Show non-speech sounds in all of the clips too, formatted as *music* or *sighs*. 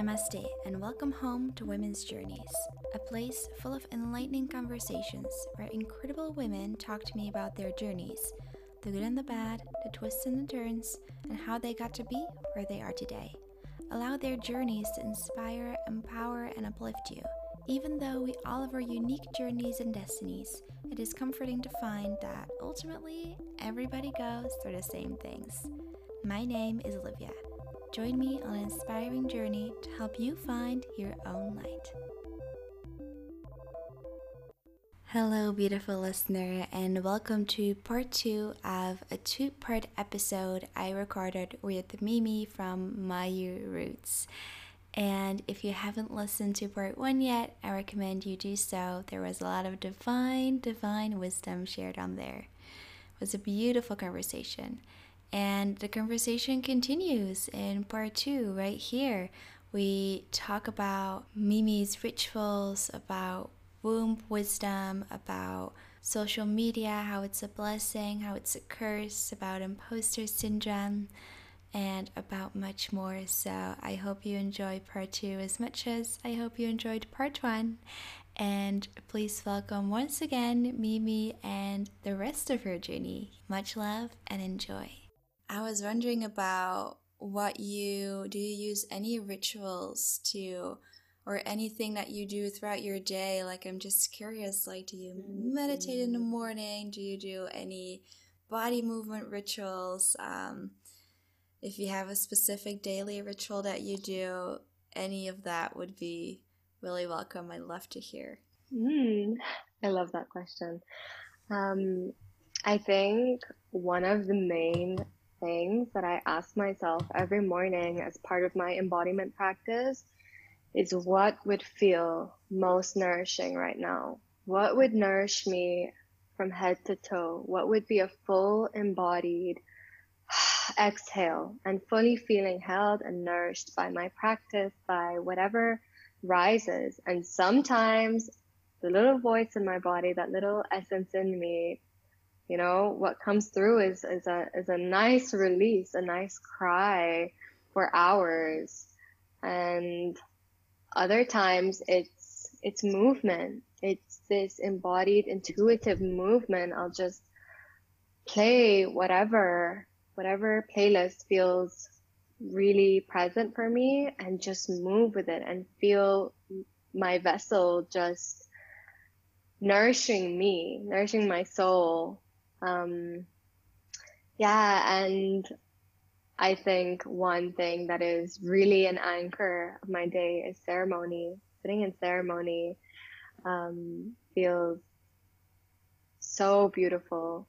Namaste, and welcome home to Women's Journeys, a place full of enlightening conversations where incredible women talk to me about their journeys the good and the bad, the twists and the turns, and how they got to be where they are today. Allow their journeys to inspire, empower, and uplift you. Even though we all have our unique journeys and destinies, it is comforting to find that ultimately everybody goes through the same things. My name is Olivia. Join me on an inspiring journey to help you find your own light. Hello, beautiful listener, and welcome to part two of a two part episode I recorded with Mimi from Mayu Roots. And if you haven't listened to part one yet, I recommend you do so. There was a lot of divine, divine wisdom shared on there. It was a beautiful conversation. And the conversation continues in part two, right here. We talk about Mimi's rituals, about womb wisdom, about social media, how it's a blessing, how it's a curse, about imposter syndrome, and about much more. So I hope you enjoy part two as much as I hope you enjoyed part one. And please welcome once again Mimi and the rest of her journey. Much love and enjoy. I was wondering about what you do you use any rituals to or anything that you do throughout your day? Like i'm just curious like do you meditate in the morning? Do you do any body movement rituals? Um, if you have a specific daily ritual that you do any of that would be really welcome. I'd love to hear. Mm, i love that question. Um, i think one of the main things that I ask myself every morning as part of my embodiment practice is what would feel most nourishing right now? What would nourish me from head to toe? What would be a full embodied *sighs* exhale and fully feeling held and nourished by my practice, by whatever rises? And sometimes the little voice in my body, that little essence in me you know what comes through is is a is a nice release a nice cry for hours. And other times it's it's movement. It's this embodied intuitive movement. I'll just play whatever whatever playlist feels really present for me and just move with it and feel my vessel just nourishing me nourishing my soul um, yeah, and I think one thing that is really an anchor of my day is ceremony. Sitting in ceremony um, feels so beautiful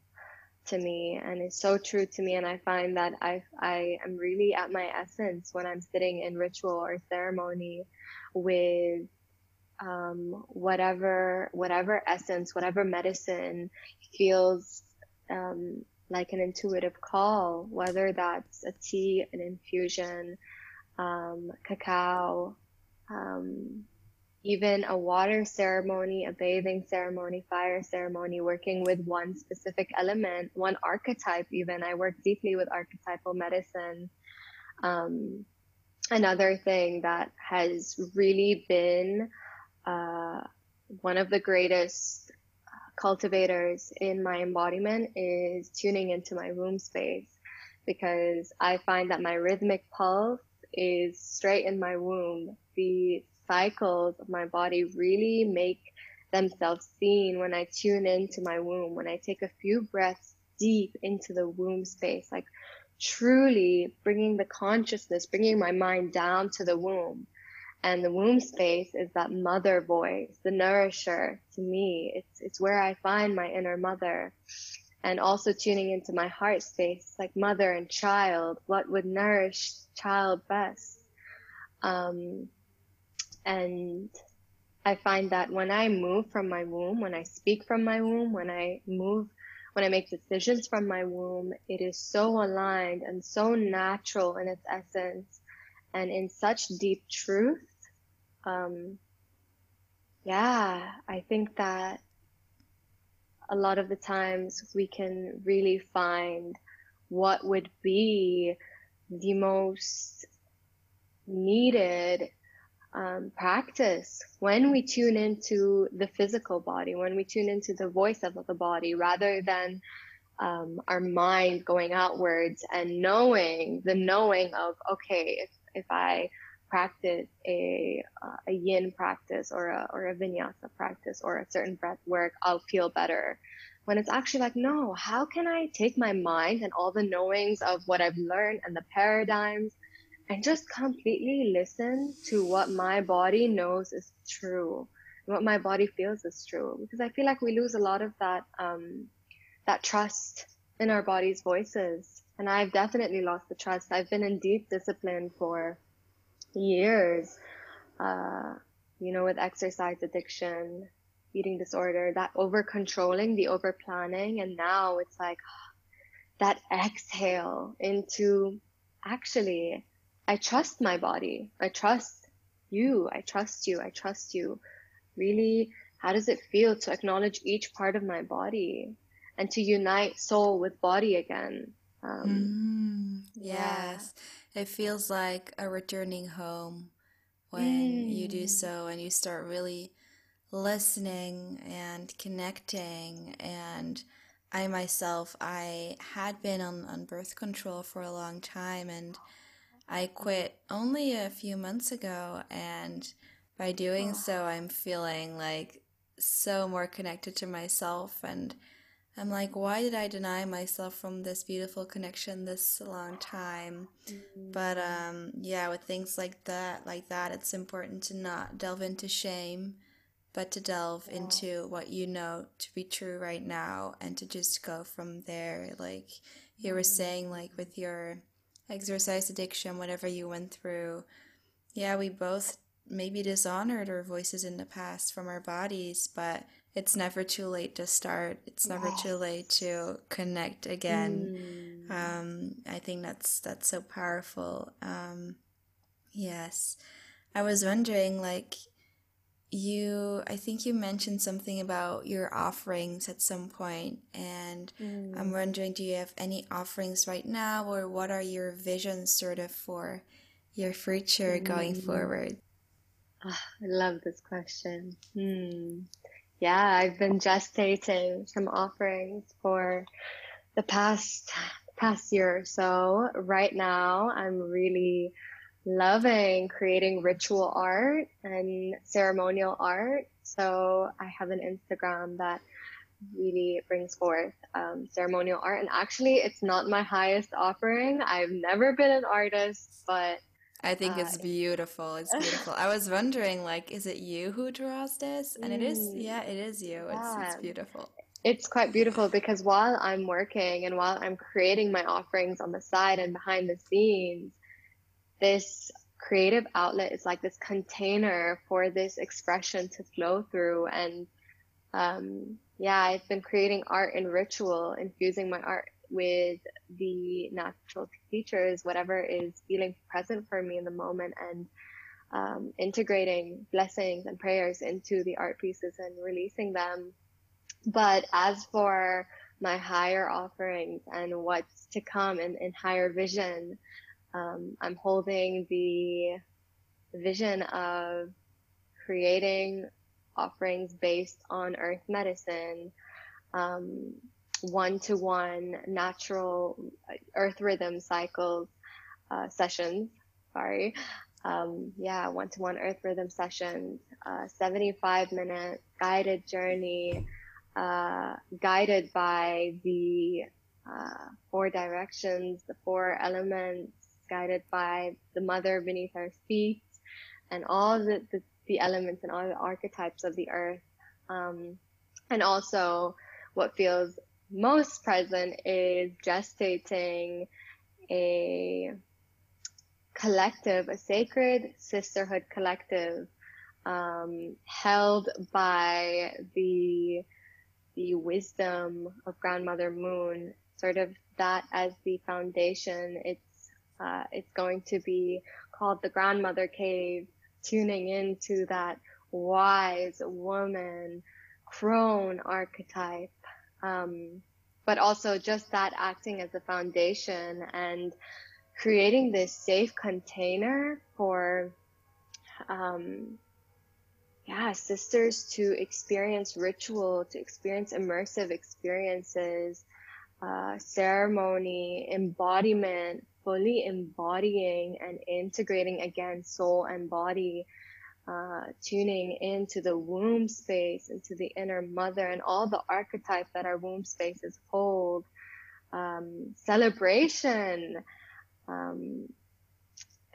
to me and it's so true to me and I find that I I am really at my essence when I'm sitting in ritual or ceremony with um, whatever whatever essence whatever medicine feels um, like an intuitive call, whether that's a tea, an infusion, um, cacao, um, even a water ceremony, a bathing ceremony, fire ceremony, working with one specific element, one archetype, even. I work deeply with archetypal medicine. Um, another thing that has really been uh, one of the greatest cultivators in my embodiment is tuning into my womb space because I find that my rhythmic pulse is straight in my womb. The cycles of my body really make themselves seen when I tune into my womb, when I take a few breaths deep into the womb space, like truly bringing the consciousness, bringing my mind down to the womb and the womb space is that mother voice, the nourisher to me. It's, it's where I find my inner mother and also tuning into my heart space, like mother and child, what would nourish child best. Um, and I find that when I move from my womb, when I speak from my womb, when I move, when I make decisions from my womb, it is so aligned and so natural in its essence and in such deep truth um, yeah, I think that a lot of the times we can really find what would be the most needed um, practice when we tune into the physical body, when we tune into the voice of the body, rather than um, our mind going outwards and knowing the knowing of okay, if if I practice a uh, a yin practice or a or a vinyasa practice or a certain breath work, I'll feel better. When it's actually like, no, how can I take my mind and all the knowings of what I've learned and the paradigms and just completely listen to what my body knows is true, what my body feels is true. Because I feel like we lose a lot of that um, that trust in our body's voices, and I've definitely lost the trust. I've been in deep discipline for years, uh, you know, with exercise addiction, eating disorder, that over controlling, the over planning, and now it's like *sighs* that exhale into actually I trust my body. I trust you. I trust you. I trust you. Really, how does it feel to acknowledge each part of my body and to unite soul with body again? Um, mm, yes. Yeah. It feels like a returning home when mm. you do mm. so and you start really listening and connecting and I myself I had been on, on birth control for a long time and I quit only a few months ago, and by doing so, I'm feeling like so more connected to myself. And I'm like, why did I deny myself from this beautiful connection this long time? Mm-hmm. But um, yeah, with things like that, like that, it's important to not delve into shame, but to delve yeah. into what you know to be true right now, and to just go from there. Like you were saying, like with your exercise addiction, whatever you went through. Yeah, we both maybe dishonored our voices in the past from our bodies, but it's never too late to start. It's never yes. too late to connect again. Mm. Um, I think that's that's so powerful. Um, yes, I was wondering, like, you i think you mentioned something about your offerings at some point and mm. i'm wondering do you have any offerings right now or what are your visions sort of for your future mm. going forward oh, i love this question hmm. Yeah i've been gestating some offerings for the past past year or so right now i'm really loving creating ritual art and ceremonial art. So I have an Instagram that really brings forth um, ceremonial art. And actually, it's not my highest offering. I've never been an artist, but I think uh, it's beautiful. It's *laughs* beautiful. I was wondering, like, is it you who draws this? And it is, mm. yeah, it is you. Yeah. It's, it's beautiful. It's quite beautiful because while I'm working and while I'm creating my offerings on the side and behind the scenes, this creative outlet is like this container for this expression to flow through and um, yeah i've been creating art and ritual infusing my art with the natural teachers whatever is feeling present for me in the moment and um, integrating blessings and prayers into the art pieces and releasing them. But as for my higher offerings and what's to come in, in higher vision um, I'm holding the vision of creating offerings based on earth medicine, one to one natural earth rhythm cycles uh, sessions. Sorry. Um, yeah, one to one earth rhythm sessions, uh, 75 minute guided journey, uh, guided by the uh, four directions, the four elements, guided by the mother beneath our feet and all the, the, the elements and all the archetypes of the earth. Um, and also what feels most present is gestating a collective, a sacred sisterhood collective, um, held by the the wisdom of grandmother moon, sort of that as the foundation. It's uh, it's going to be called the Grandmother Cave, tuning into that wise woman, crone archetype. Um, but also just that acting as a foundation and creating this safe container for um, yeah, sisters to experience ritual, to experience immersive experiences, uh, ceremony, embodiment, fully embodying and integrating again soul and body, uh, tuning into the womb space, into the inner mother, and all the archetypes that our womb spaces hold. Um, celebration, um,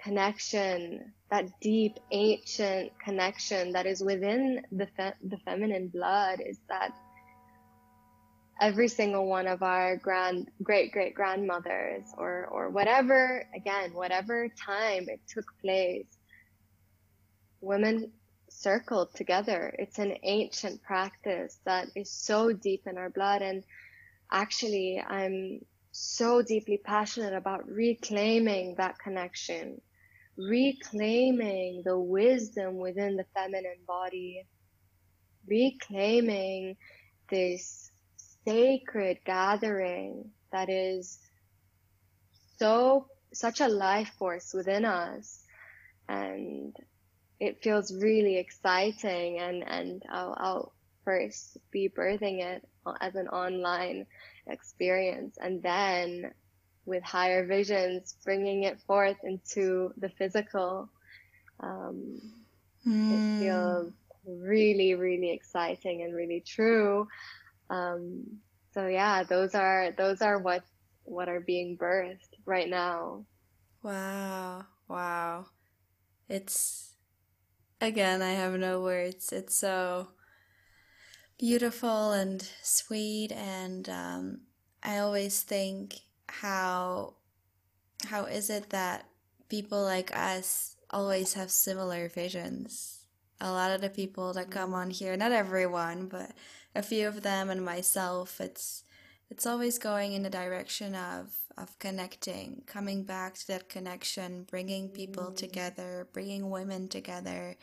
connection, that deep ancient connection that is within the fe- the feminine blood is that every single one of our grand great great grandmothers or or whatever again whatever time it took place women circled together. It's an ancient practice that is so deep in our blood. And actually i'm so deeply passionate about reclaiming that connection reclaiming the wisdom within the feminine body reclaiming this sacred gathering that is so such a life force within us. And it feels really exciting and and I'll, I'll first be birthing it as an online experience and then with higher visions bringing it forth into the physical um, mm. it hmm. feels really really exciting and really true um, so yeah, those are those are what what are being birthed right now. Wow, wow, it's again I have no words. It's so beautiful and sweet, and um, I always think how how is it that people like us always have similar visions a lot of the people that come on here not everyone but a few of them and myself, it's it's always going in the direction of of connecting, coming back to that connection, bringing people mm. together, bringing women together,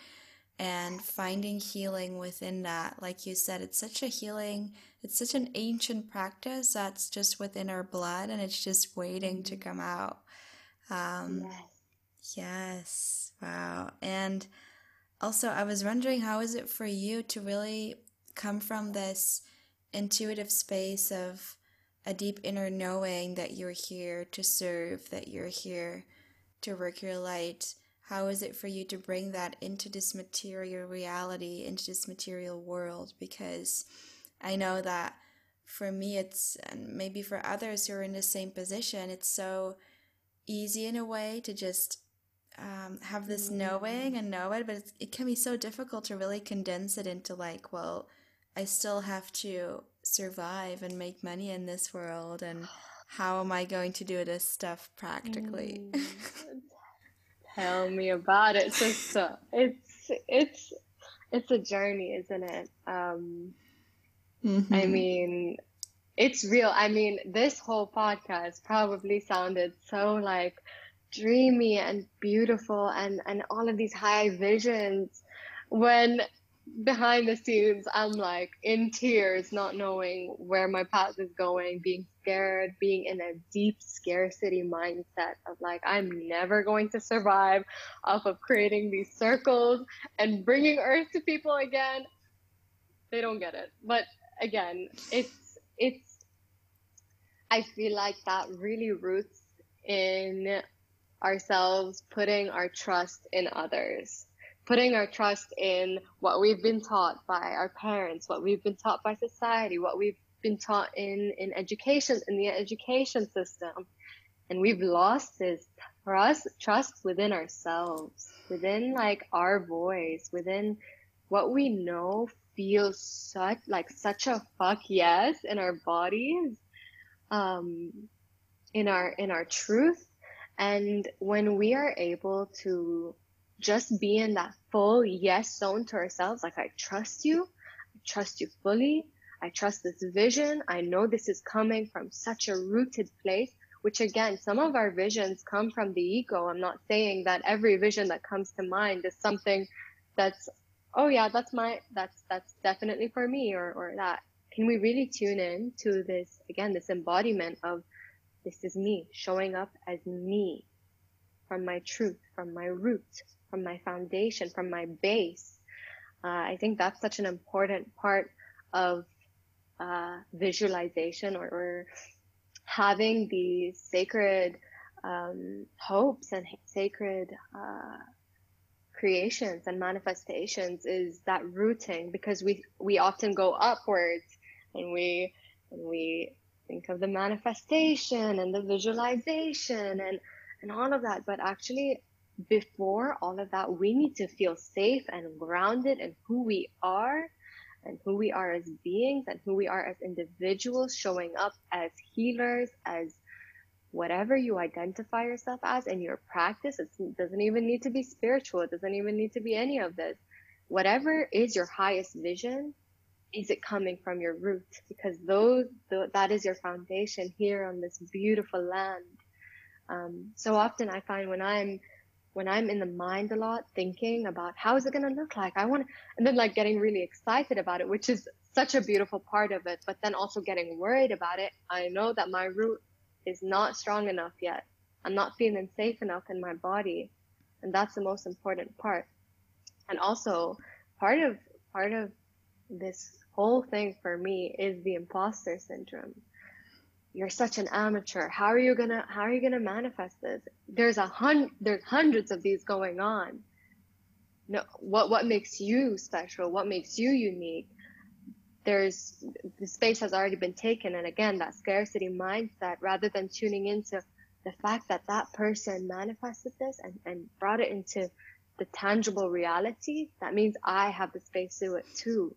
and finding healing within that. Like you said, it's such a healing, it's such an ancient practice that's just within our blood and it's just waiting to mm. come out. Um, yes. yes. Wow. And also, I was wondering, how is it for you to really come from this intuitive space of a deep inner knowing that you're here to serve, that you're here to work your light. How is it for you to bring that into this material reality, into this material world? Because I know that for me, it's, and maybe for others who are in the same position, it's so easy in a way to just um, have this knowing and know it, but it can be so difficult to really condense it into like, well, I still have to survive and make money in this world and how am I going to do this stuff practically? Mm. *laughs* Tell me about it, sister. It's it's it's a journey, isn't it? Um, mm-hmm. I mean, it's real. I mean, this whole podcast probably sounded so like dreamy and beautiful and and all of these high visions when behind the scenes, I'm like in tears, not knowing where my path is going, being scared, being in a deep scarcity mindset of like, I'm never going to survive off of creating these circles and bringing earth to people again. They don't get it. But again, it's, it's, I feel like that really roots in ourselves putting our trust in others putting our trust in what we've been taught by our parents, what we've been taught by society, what we've been taught in, in education, in the education system. And we've lost this trust, trust within ourselves, within like our voice, within what we know feels such like such a fuck yes in our bodies, um, in our in our truth. And when we are able to just be in that full yes zone to ourselves. Like, I trust you. I trust you fully. I trust this vision. I know this is coming from such a rooted place, which again, some of our visions come from the ego. I'm not saying that every vision that comes to mind is something that's, oh yeah, that's my, that's, that's definitely for me or, or that. Can we really tune in to this, again, this embodiment of this is me showing up as me from my truth, from my root, from my foundation, from my base. Uh, I think that's such an important part of uh, visualization or, or, having these sacred um, hopes and sacred uh, creations and manifestations is that rooting because we we often go upwards and we and we think of the manifestation and the visualization and and all of that but actually before all of that we need to feel safe and grounded in who we are and who we are as beings and who we are as individuals showing up as healers as whatever you identify yourself as in your practice. It doesn't even need to be spiritual. It doesn't even need to be any of this. Whatever is your highest vision is it coming from your roots because those that is your foundation here on this beautiful land. Um, so often i find when i'm when i'm in the mind a lot thinking about how is it going to look like i want and then like getting really excited about it which is such a beautiful part of it but then also getting worried about it i know that my root is not strong enough yet. I'm not feeling safe enough in my body. And that's the most important part. And also part of, part of this whole thing for me is the imposter syndrome. You're such an amateur. How are you gonna, how are you gonna manifest this? There's a hun, there's hundreds of these going on. No, what, what makes you special? What makes you unique? there's the space has already been taken and again that scarcity mindset rather than tuning into the fact that that person manifested this and, and brought it into the tangible reality that means i have the space to it too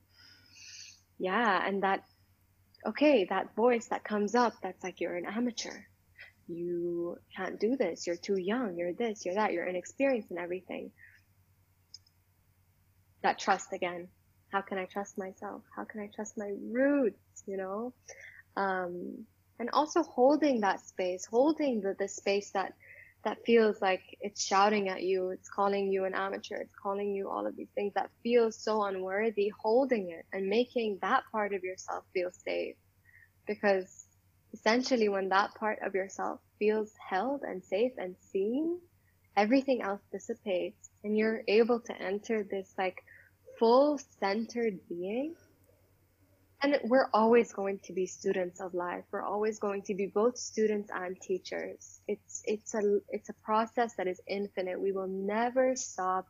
yeah and that okay that voice that comes up that's like you're an amateur. You can't do this. You're too young. You're this you're that. You're inexperienced in everything. That trust again. How can I trust myself? How can I trust my roots? You know, um, and also holding that space, holding the, the space that that feels like it's shouting at you, it's calling you an amateur, it's calling you all of these things that feel so unworthy, holding it and making that part of yourself feel safe. Because essentially when that part of yourself feels held and safe and seen, everything else dissipates and you're able to enter this like full centered being. And we're always going to be students of life. We're always going to be both students and teachers. It's, it's a, it's a process that is infinite. We will never stop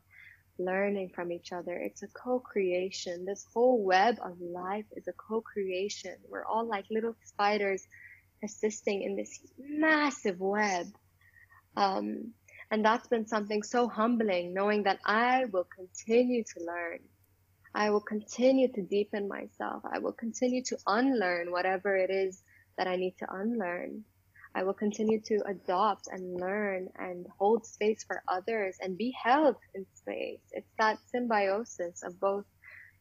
learning from each other. It's a co-creation. This whole web of life is a co-creation. We're all like little spiders assisting in this massive web. Um, and that's been something so humbling, knowing that I will continue to learn. I will continue to deepen myself. I will continue to unlearn whatever it is that I need to unlearn. I will continue to adopt and learn and hold space for others and be held in space. It's that symbiosis of both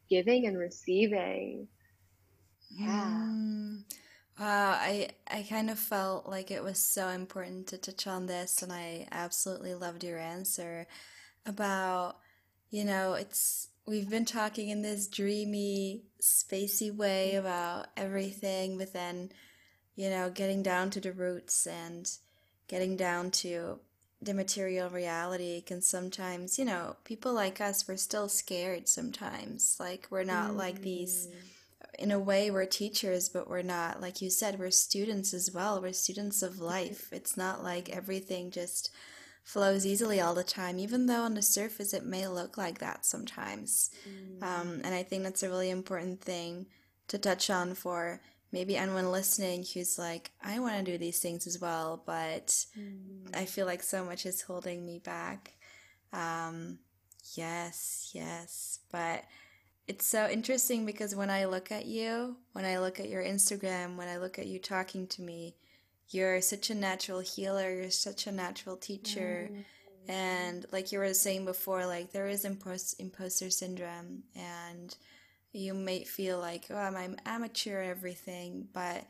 giving and receiving. Yeah. Mm. Uh, I I kind of felt like it was so important to touch on this, and I absolutely loved your answer about you know it's we've been talking in this dreamy, spacey way about everything, but then, you know, getting down to the roots and getting down to the material reality can sometimes, you know, people like us, we're still scared sometimes. Like, we're not mm. like these, in a way, we're teachers, but we're not, like you said, we're students as well. We're students of life. It's not like everything just flows easily all the time, even though on the surface it may look like that sometimes. Mm. Um, and I think that's a really important thing to touch on for maybe anyone listening who's like, I want to do these things as well, but mm. I feel like so much is holding me back. Um, yes, yes. But it's so interesting because when I look at you, when I look at your Instagram, when I look at you talking to me, you're such a natural healer you're such a natural teacher mm-hmm. and like you were saying before like there is impost- imposter syndrome and you may feel like oh i'm amateur and everything but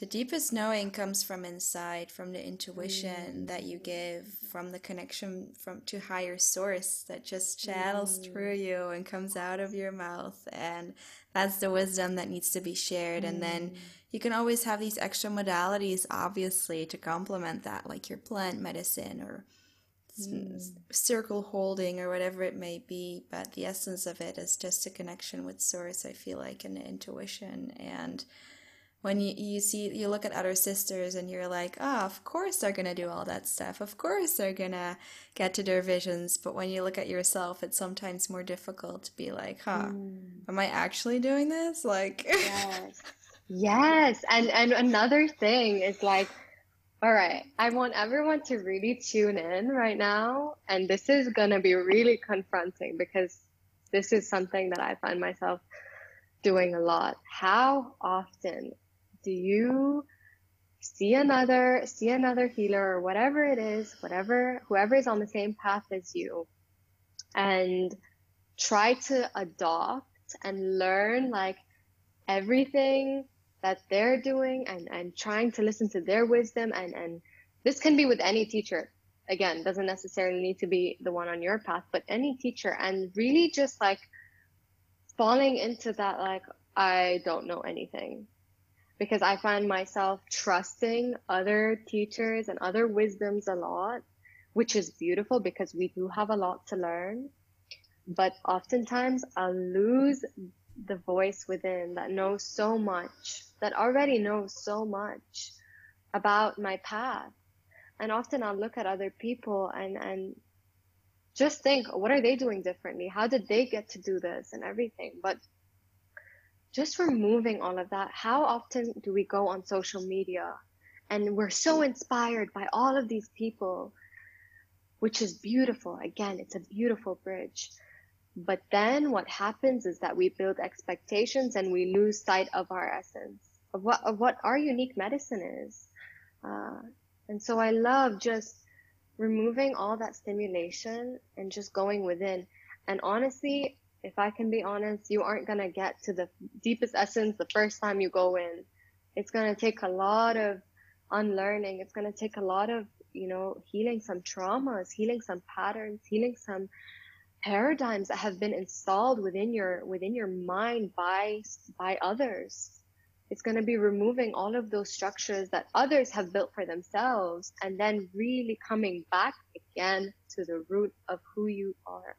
the deepest knowing comes from inside from the intuition mm-hmm. that you give from the connection from to higher source that just channels mm-hmm. through you and comes out of your mouth and that's the wisdom that needs to be shared and then mm you can always have these extra modalities, obviously, to complement that, like your plant medicine or mm. circle holding or whatever it may be, but the essence of it is just a connection with source, I feel like, and intuition. And when you, you see, you look at other sisters and you're like, oh, of course they're going to do all that stuff. Of course they're going to get to their visions. But when you look at yourself, it's sometimes more difficult to be like, huh, mm. am I actually doing this? Like, *laughs* yes. Yes. And, and another thing is like, all right. I want everyone to really tune in right now. And this is to be really confronting because this is something that I find myself doing a lot. How often do you see another, see another healer or whatever it is, whatever, whoever is on the same path as you and try to adopt and learn like everything that they're doing and, and trying to listen to their wisdom and, and this can be with any teacher. Again doesn't necessarily need to be the one on your path but any teacher and really just like falling into that like i don't know anything. Because i find myself trusting other teachers and other wisdoms a lot which is beautiful because we do have a lot to learn. But oftentimes i'll lose the voice within that knows so much that already knows so much about my path. And often I'll look at other people and, and just think, what are they doing differently? How did they get to do this and everything? But just removing all of that, how often do we go on social media and we're so inspired by all of these people, which is beautiful. Again, it's a beautiful bridge. But then what happens is that we build expectations and we lose sight of our essence of what of what our unique medicine is. Uh, and so I love just removing all that stimulation and just going within. And honestly, if I can be honest, you aren't gonna get to the deepest essence the first time you go in. It's gonna take a lot of unlearning. It's gonna take a lot of you know healing some traumas, healing some patterns, healing some paradigms that have been installed within your within your mind by by others it's going to be removing all of those structures that others have built for themselves and then really coming back again to the root of who you are.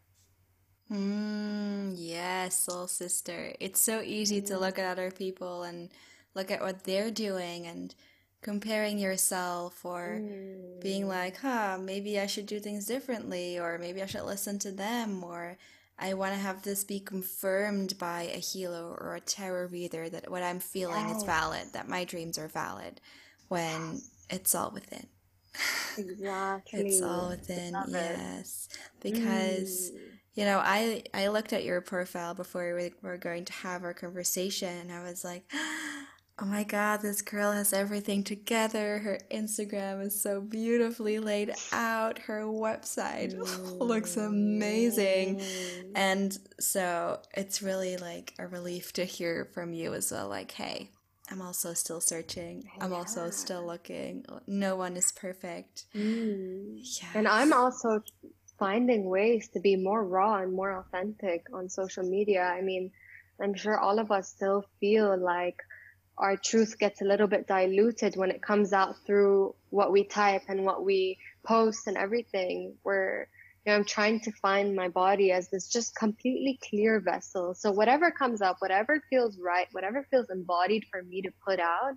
Mm, yes, soul sister. It's so easy mm. to look at other people and look at what they're doing and comparing yourself or mm. being like, huh, maybe I should do things differently or maybe I should listen to them or I want to have this be confirmed by a healer or a tarot reader that what I'm feeling yes. is valid, that my dreams are valid, when yes. it's all within. *laughs* Exactly. it's all within, yes. Because, mm. you know, I, I looked at your profile before we were going to have our conversation and I was like, oh my god, this girl has everything together. Her Instagram is so beautifully laid out. Her website *laughs* looks amazing. And so it's really like a relief to hear from you as well like, hey, I'm also still searching. I'm also still looking. No one is perfect. Mm. Yes. And I'm also finding ways to be more raw and more authentic on social media. I mean, I'm sure all of us still feel like our truth gets a little bit diluted when it comes out through what we type and what we post and everything. Where you know, I'm trying to find my body as this just completely clear vessel. So whatever comes up, whatever feels right, whatever feels embodied for me to put out,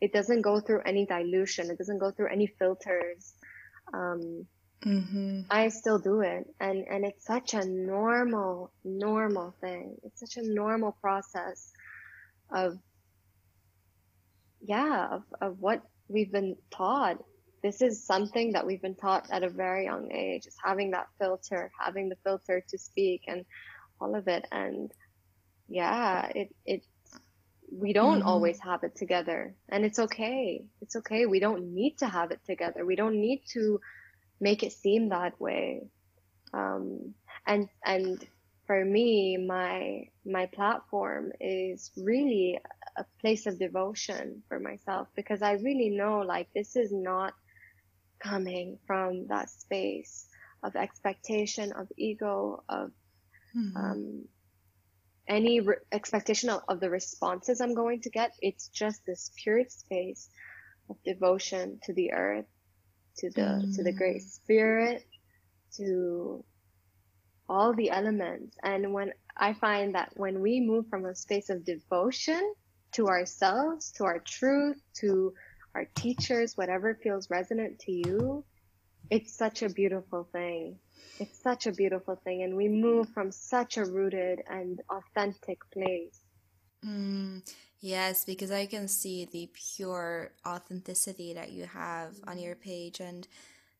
it doesn't go through any dilution. It doesn't go through any filters. Um, mm-hmm. I still do it, and and it's such a normal, normal thing. It's such a normal process of yeah, of, of what we've been taught. This is something that we've been taught at a very young age, is having that filter, having the filter to speak and all of it. And yeah, it, it, we don't mm-hmm. always have it together and it's okay. It's okay. We don't need to have it together. We don't need to make it seem that way. Um, and, and for me, my, my platform is really a place of devotion for myself because I really know like this is not coming from that space of expectation, of ego, of mm-hmm. um, any re- expectation of, of, the responses I'm going to get. It's just this pure space of devotion to the earth, to the mm-hmm. to the great spirit, to all the elements. And when I find that when we move from a space of devotion to ourselves, to our truth, to our teachers, whatever feels resonant to you, it's such a beautiful thing. It's such a beautiful thing. And we move from such a rooted and authentic place. Mm, yes, because I can see the pure authenticity that you have on your page and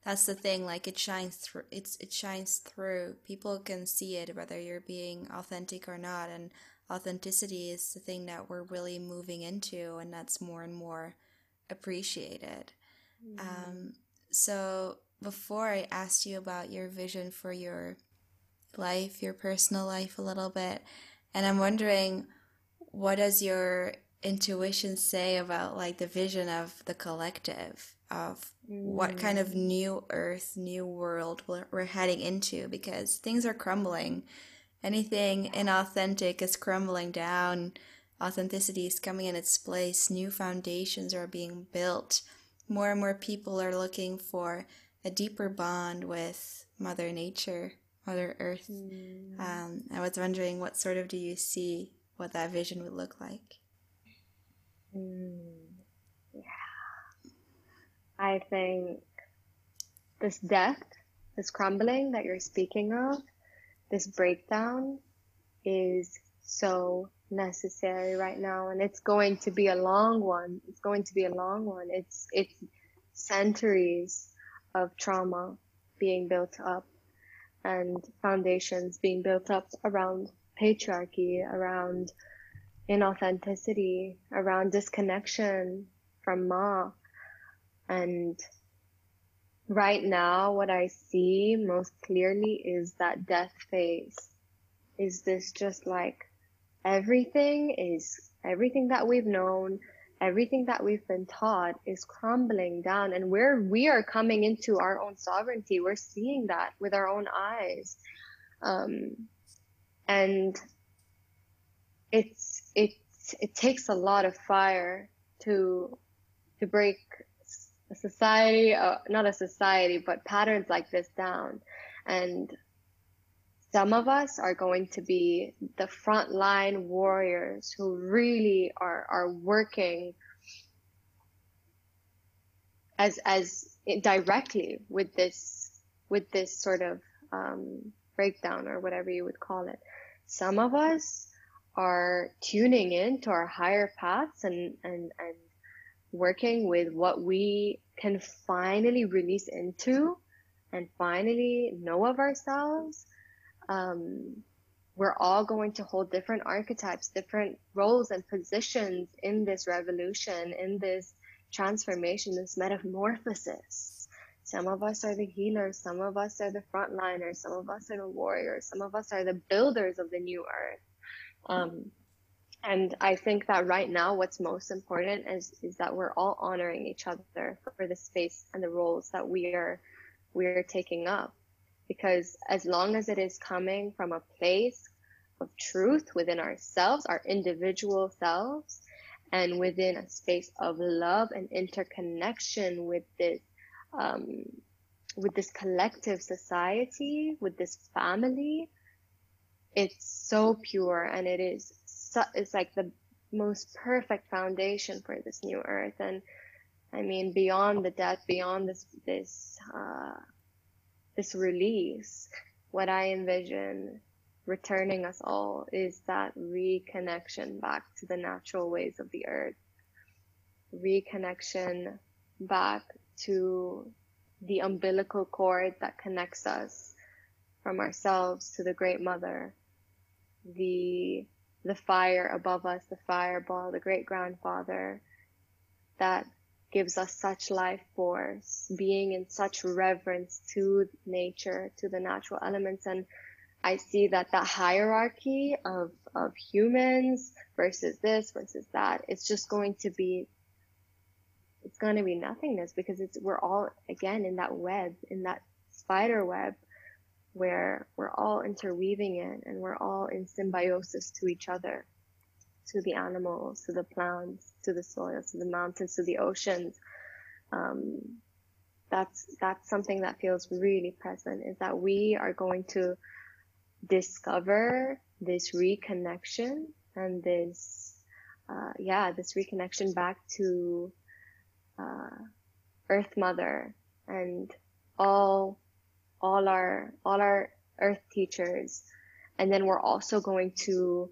that's the thing like it shines through it's it shines through people can see it whether you're being authentic or not and authenticity is the thing that we're really moving into and that's more and more appreciated mm. um, so before i asked you about your vision for your life your personal life a little bit and i'm wondering what does your intuition say about like the vision of the collective of what kind of mm. new earth, new world we're, we're heading into because things are crumbling. Anything inauthentic is crumbling down. Authenticity is coming in its place. New foundations are being built. More and more people are looking for a deeper bond with Mother Nature, Mother Earth. Mm. Um, I was wondering, what sort of do you see what that vision would look like? Mm. I think this death, this crumbling that you're speaking of, this breakdown is so necessary right now and it's going to be a long one. It's going to be a long one. It's it's centuries of trauma being built up and foundations being built up around patriarchy, around inauthenticity, around disconnection from Ma, and right now, what I see most clearly is that death phase. Is this just like everything is everything that we've known, everything that we've been taught is crumbling down and where we are coming into our own sovereignty. We're seeing that with our own eyes. Um, and it's, it's, it takes a lot of fire to, to break a society, uh, not a society, but patterns like this down. And some of us are going to be the frontline warriors who really are, are working as, as directly with this, with this sort of, um, breakdown or whatever you would call it. Some of us are tuning in to our higher paths and, and, and working with what we can finally release into and finally know of ourselves, um, we're all going to hold different archetypes, different roles and positions in this revolution, in this transformation, this metamorphosis. Some of us are the healers, some of us are the frontliners, some of us are the warriors, some of us are the builders of the new earth. Um, and I think that right now, what's most important is, is that we're all honoring each other for the space and the roles that we are, we are taking up. Because as long as it is coming from a place of truth within ourselves, our individual selves, and within a space of love and interconnection with this, um, with this collective society, with this family, it's so pure and it is is like the most perfect foundation for this new earth. And I mean, beyond the death, beyond this, this, uh, this release, what I envision returning us all is that reconnection back to the natural ways of the earth, reconnection back to the umbilical cord that connects us from ourselves to the great mother, the the fire above us, the fireball, the great grandfather that gives us such life force, being in such reverence to nature, to the natural elements. And I see that that hierarchy of, of humans versus this versus that, it's just going to be, it's going to be nothingness because it's, we're all again in that web, in that spider web where we're all interweaving it and we're all in symbiosis to each other, to the animals, to the plants, to the soil, to the mountains, to the oceans. Um, that's that's something that feels really present is that we are going to discover this reconnection and this uh, yeah this reconnection back to uh, earth mother and all all our all our earth teachers. And then we're also going to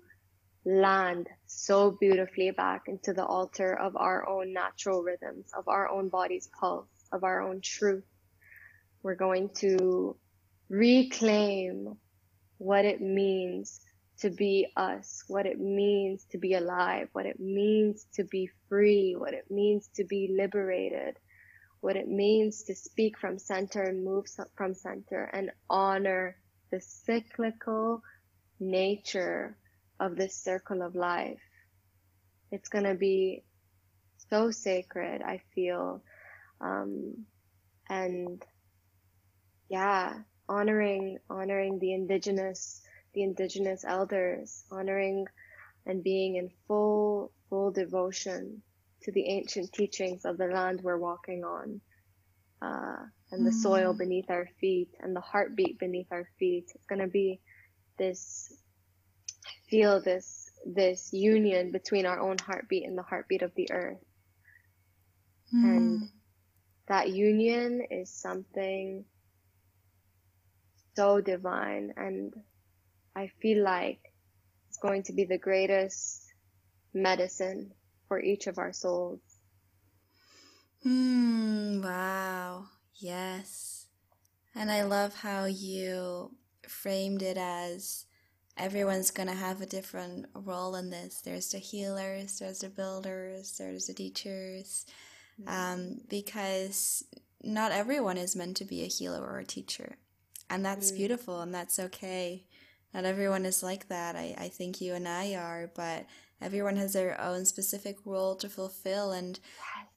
land so beautifully back into the altar of our own natural rhythms of our own body's pulse of our own truth. We're going to reclaim what it means to be us, what it means to be alive, what it means to be free, what it means to be liberated, what it means to speak from center and move from center and honor the cyclical nature of this circle of life. It's going to be so sacred, I feel. Um, and yeah, honoring, honoring the indigenous the indigenous elders, honoring and being in full, full devotion to the ancient teachings of the land we're walking on, uh, and the mm. soil beneath our feet and the heartbeat beneath our feet. It's going to be this, feel this, this union between our own heartbeat and the heartbeat of the earth. Mm. And that union is something so divine and I feel like it's going to be the greatest medicine for each of our souls. Hmm, wow. Yes. And I love how you framed it as everyone's going to have a different role in this. There's the healers, there's the builders, there's the teachers. Mm-hmm. Um, because not everyone is meant to be a healer or a teacher. And that's mm. beautiful and that's okay. Not everyone is like that. I, I think you and I are, but everyone has their own specific role to fulfill. And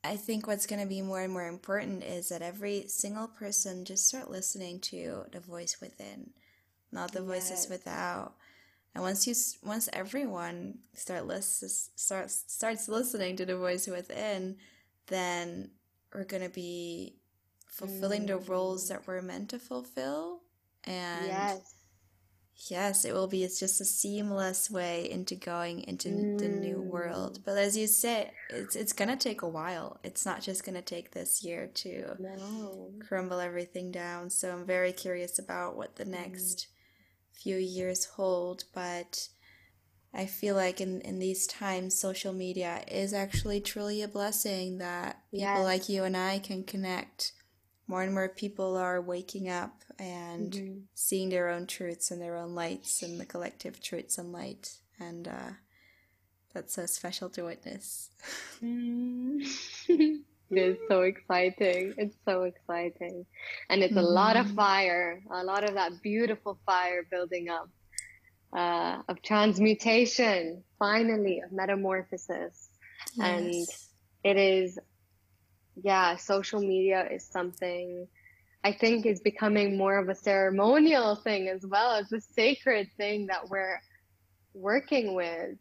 I think what's going to be more and more important is that every single person just start listening to the voice within, not the yes. voices without. And once you, once everyone start list, starts starts listening to the voice within, then we're going to be fulfilling mm. the roles that we're meant to fulfill. And yes Yes, it will be. It's just a seamless way into going into mm. the new world. But as you said, it's it's gonna take a while. It's not just gonna take this year to no. crumble everything down. So I'm very curious about what the next mm. few years hold. But I feel like in in these times, social media is actually truly a blessing that people like you and I can connect more and more people are waking up and mm-hmm. seeing their own truths and their own lights and the collective truths and light and uh, that's so special to witness mm. it is so exciting it's so exciting and it's mm-hmm. a lot of mm-hmm. fire a lot of that beautiful fire building up uh, of transmutation finally of metamorphosis yes. and it is yeah, social media is something I think is becoming more of a ceremonial thing as well. It's a sacred thing that we're working with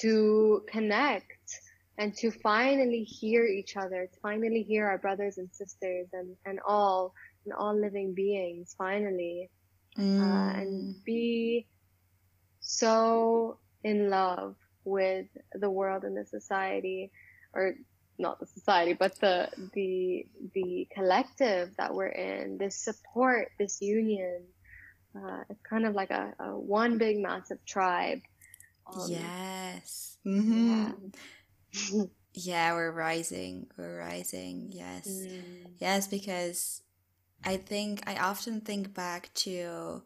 to connect and to finally hear each other, to finally hear our brothers and sisters and, and all, and all living beings finally, mm. uh, and be so in love with the world and the society or not the society, but the the the collective that we're in, this support, this union. Uh, it's kind of like a, a, one big massive tribe. Um, yes. Mm-hmm. Yeah. *laughs* yeah, we're rising. We're rising. Yes. Mm. Yes, because I think I often think back to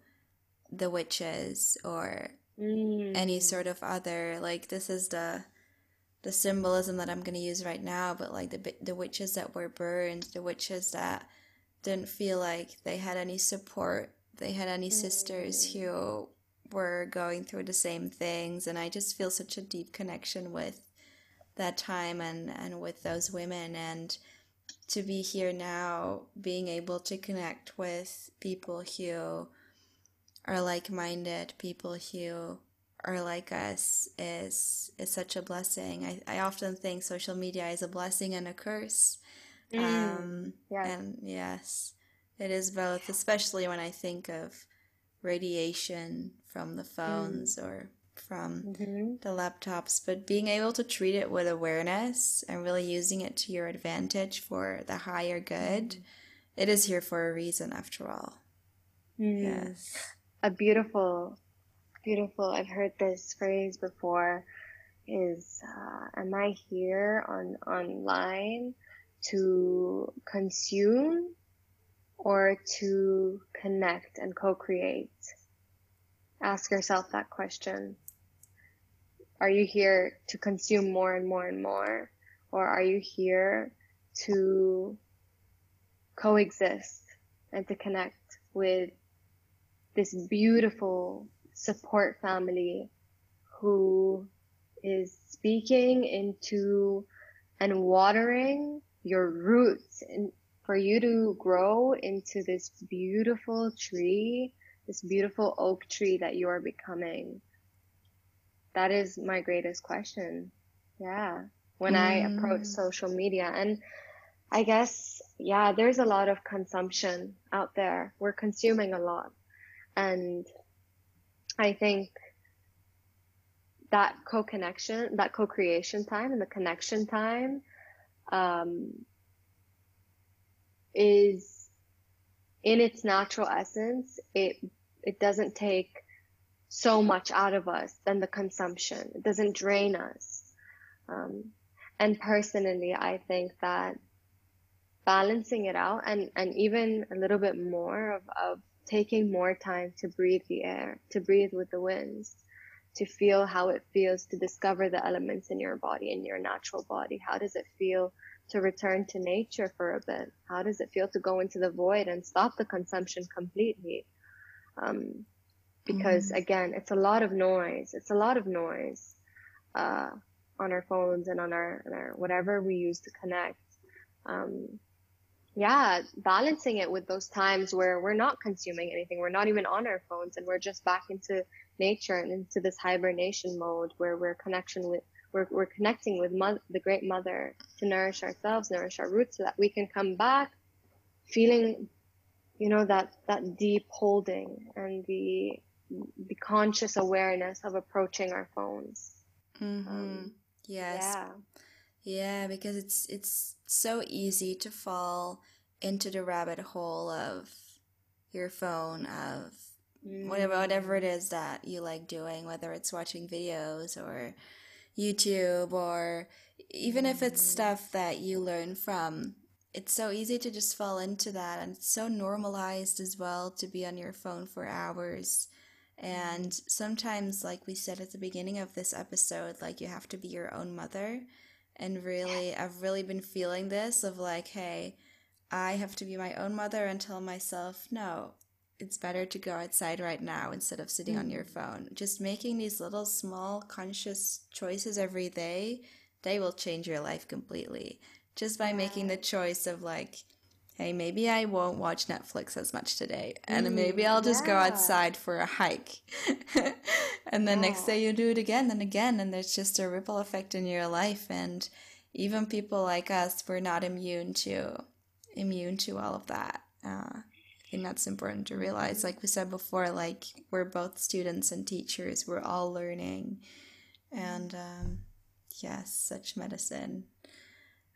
the witches or mm. any sort of other like this is the the symbolism that I'm going to use right now, but like the the witches that were burned, the witches that didn't feel like they had any support, they had any sisters mm. who were going through the same things, and I just feel such a deep connection with that time and and with those women and to be here now being able to connect with people who are like-minded people who are like us is is such a blessing. I, I often think social media is a blessing and a curse Mm. Um, yes. And yes, it is both, especially when I think of radiation from the phones mm. or from mm-hmm. the laptops, but being able to treat it with awareness and really using it to your advantage for the higher good, mm. it is here for a reason after all. Mm. Yes. A beautiful, beautiful, I've heard this phrase before is, uh, am I here on online to consume or to connect and co-create? Ask yourself that question. Are you here to consume more and more and more? Or are you here to coexist and to connect with this beautiful support family who is speaking into and watering your roots and for you to grow into this beautiful tree, this beautiful oak tree that you are becoming. That is my greatest question. Yeah. When mm. I approach social media and I guess, yeah, there's a lot of consumption out there. We're consuming a lot. And I think that co-connection, that co-creation time and the connection time, um, is in its natural essence, it, it doesn't take so much out of us than the consumption. It doesn't drain us. Um, and personally, I think that balancing it out and, and even a little bit more of, of taking more time to breathe the air, to breathe with the winds, to feel how it feels to discover the elements in your body, in your natural body. How does it feel to return to nature for a bit? How does it feel to go into the void and stop the consumption completely? Um, because mm. again, it's a lot of noise. It's a lot of noise uh, on our phones and on our, on our, whatever we use to connect. Um, yeah, balancing it with those times where we're not consuming anything, we're not even on our phones, and we're just back into nature and into this hibernation mode where we're connection with we're, we're connecting with mother, the great mother to nourish ourselves, nourish our roots, so that we can come back feeling, you know, that that deep holding and the the conscious awareness of approaching our phones. Mm-hmm. Um, yes. Yeah. Yeah, because it's it's so easy to fall into the rabbit hole of your phone of whatever whatever it mm. is that you like doing, whether it's watching videos or YouTube or even if it's mm. stuff that you learn from. It's so easy to just fall into that and it's so normalized as well to be on your phone for hours. And mm. sometimes, like we said at the beginning of this episode, like you have to be your own mother and really I've really been feeling this of like, hey, I have to be my own mother and tell myself, no, it's better to go outside right now instead of sitting mm. on your mm. phone. Just making these little small conscious choices every day, they will change your life completely. Just by making the choice of like, hey, maybe I won't watch Netflix as much today. And mm, maybe I'll just yeah. go outside for a hike. *laughs* and then yeah. next day you do it again and again. And there's just a ripple effect in your life. And even people like us, we're not immune to immune to all of that. Uh, I think that's important to realize. Like we said before, like we're both students and teachers. We're all learning. And um, yes, such medicine.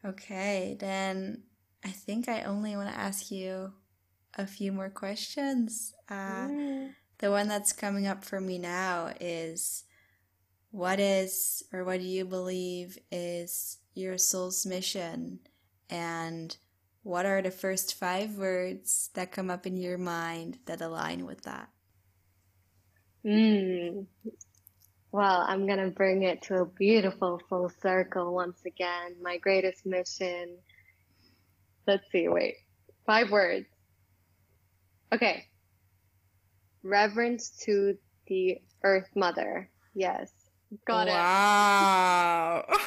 Okay, then I think I only want to ask you a few more questions. Uh, mm. The one that's coming up for me now is what is or what do you believe is your soul's mission? And what are the first five words that come up in your mind that align with that? Mm. Well, I'm going to bring it to a beautiful full circle once again. My greatest mission Let's see, wait. Five words. Okay. Reverence to the Earth Mother. Yes. Got wow. it. Wow.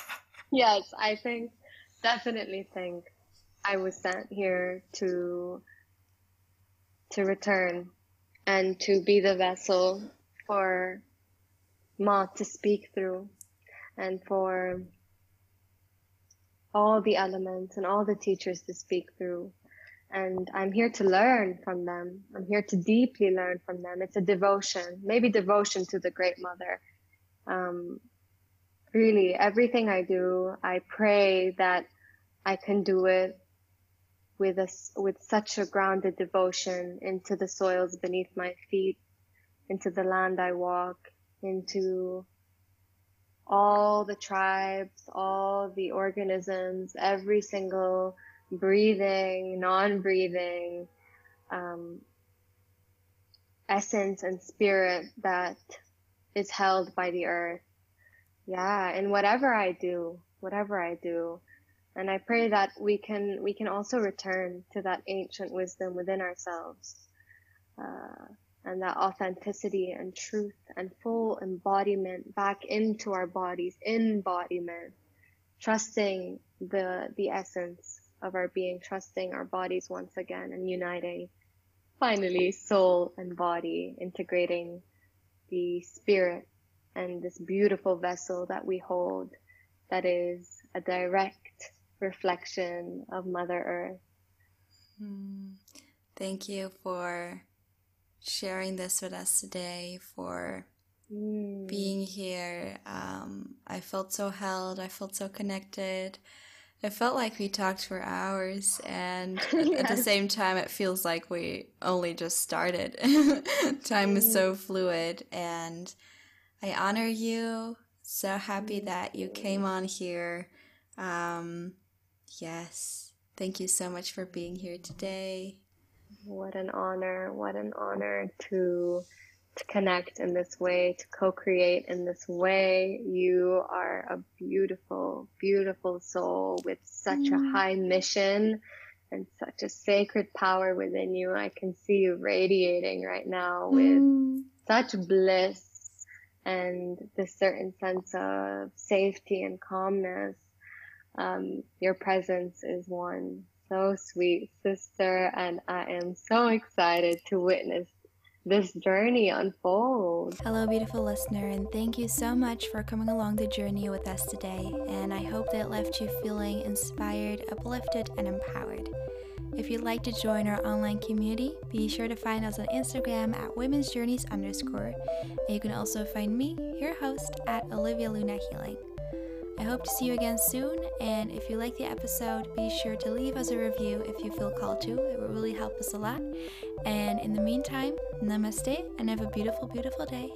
*laughs* yes, I think, definitely think I was sent here to, to return and to be the vessel for Ma to speak through and for all the elements and all the teachers to speak through. And I'm here to learn from them. I'm here to deeply learn from them. It's a devotion, maybe devotion to the Great Mother. Um, really, everything I do, I pray that I can do it with a, with such a grounded devotion into the soils beneath my feet, into the land I walk, into all the tribes, all the organisms, every single breathing, non-breathing um, essence and spirit that is held by the earth. Yeah, and whatever I do, whatever I do, and I pray that we can we can also return to that ancient wisdom within ourselves. Uh, and that authenticity and truth and full embodiment back into our bodies, embodiment, trusting the, the essence of our being, trusting our bodies once again and uniting finally soul and body, integrating the spirit and this beautiful vessel that we hold that is a direct reflection of Mother Earth. Mm. Thank you for sharing this with us today, for mm. being here. Um, I felt so held, I felt so connected. It felt like we talked for hours, and *laughs* yes. at the same time, it feels like we only just started. *laughs* time mm. is so fluid, and I honor you. So happy mm. that you came on here. Um, yes, thank you so much for being here today. What an honor. What an honor to to connect in this way, to co-create in this way. You are a beautiful, beautiful soul with such mm. a high mission and such a sacred power within you. I can see you radiating right now with mm. such bliss and this certain sense of safety and calmness. Um, your presence is one so sweet, sister, and I am so excited to witness this journey unfold. Hello, beautiful listener, and thank you so much for coming along the journey with us today. And I hope that it left you feeling inspired, uplifted, and empowered. If you'd like to join our online community, be sure to find us on Instagram at women's journeys underscore. And you can also find me, your host, at Olivia Luna Healing. I hope to see you again soon, and if you like the episode, be sure to leave us a review if you feel called to. It will really help us a lot. And in the meantime, namaste and have a beautiful, beautiful day.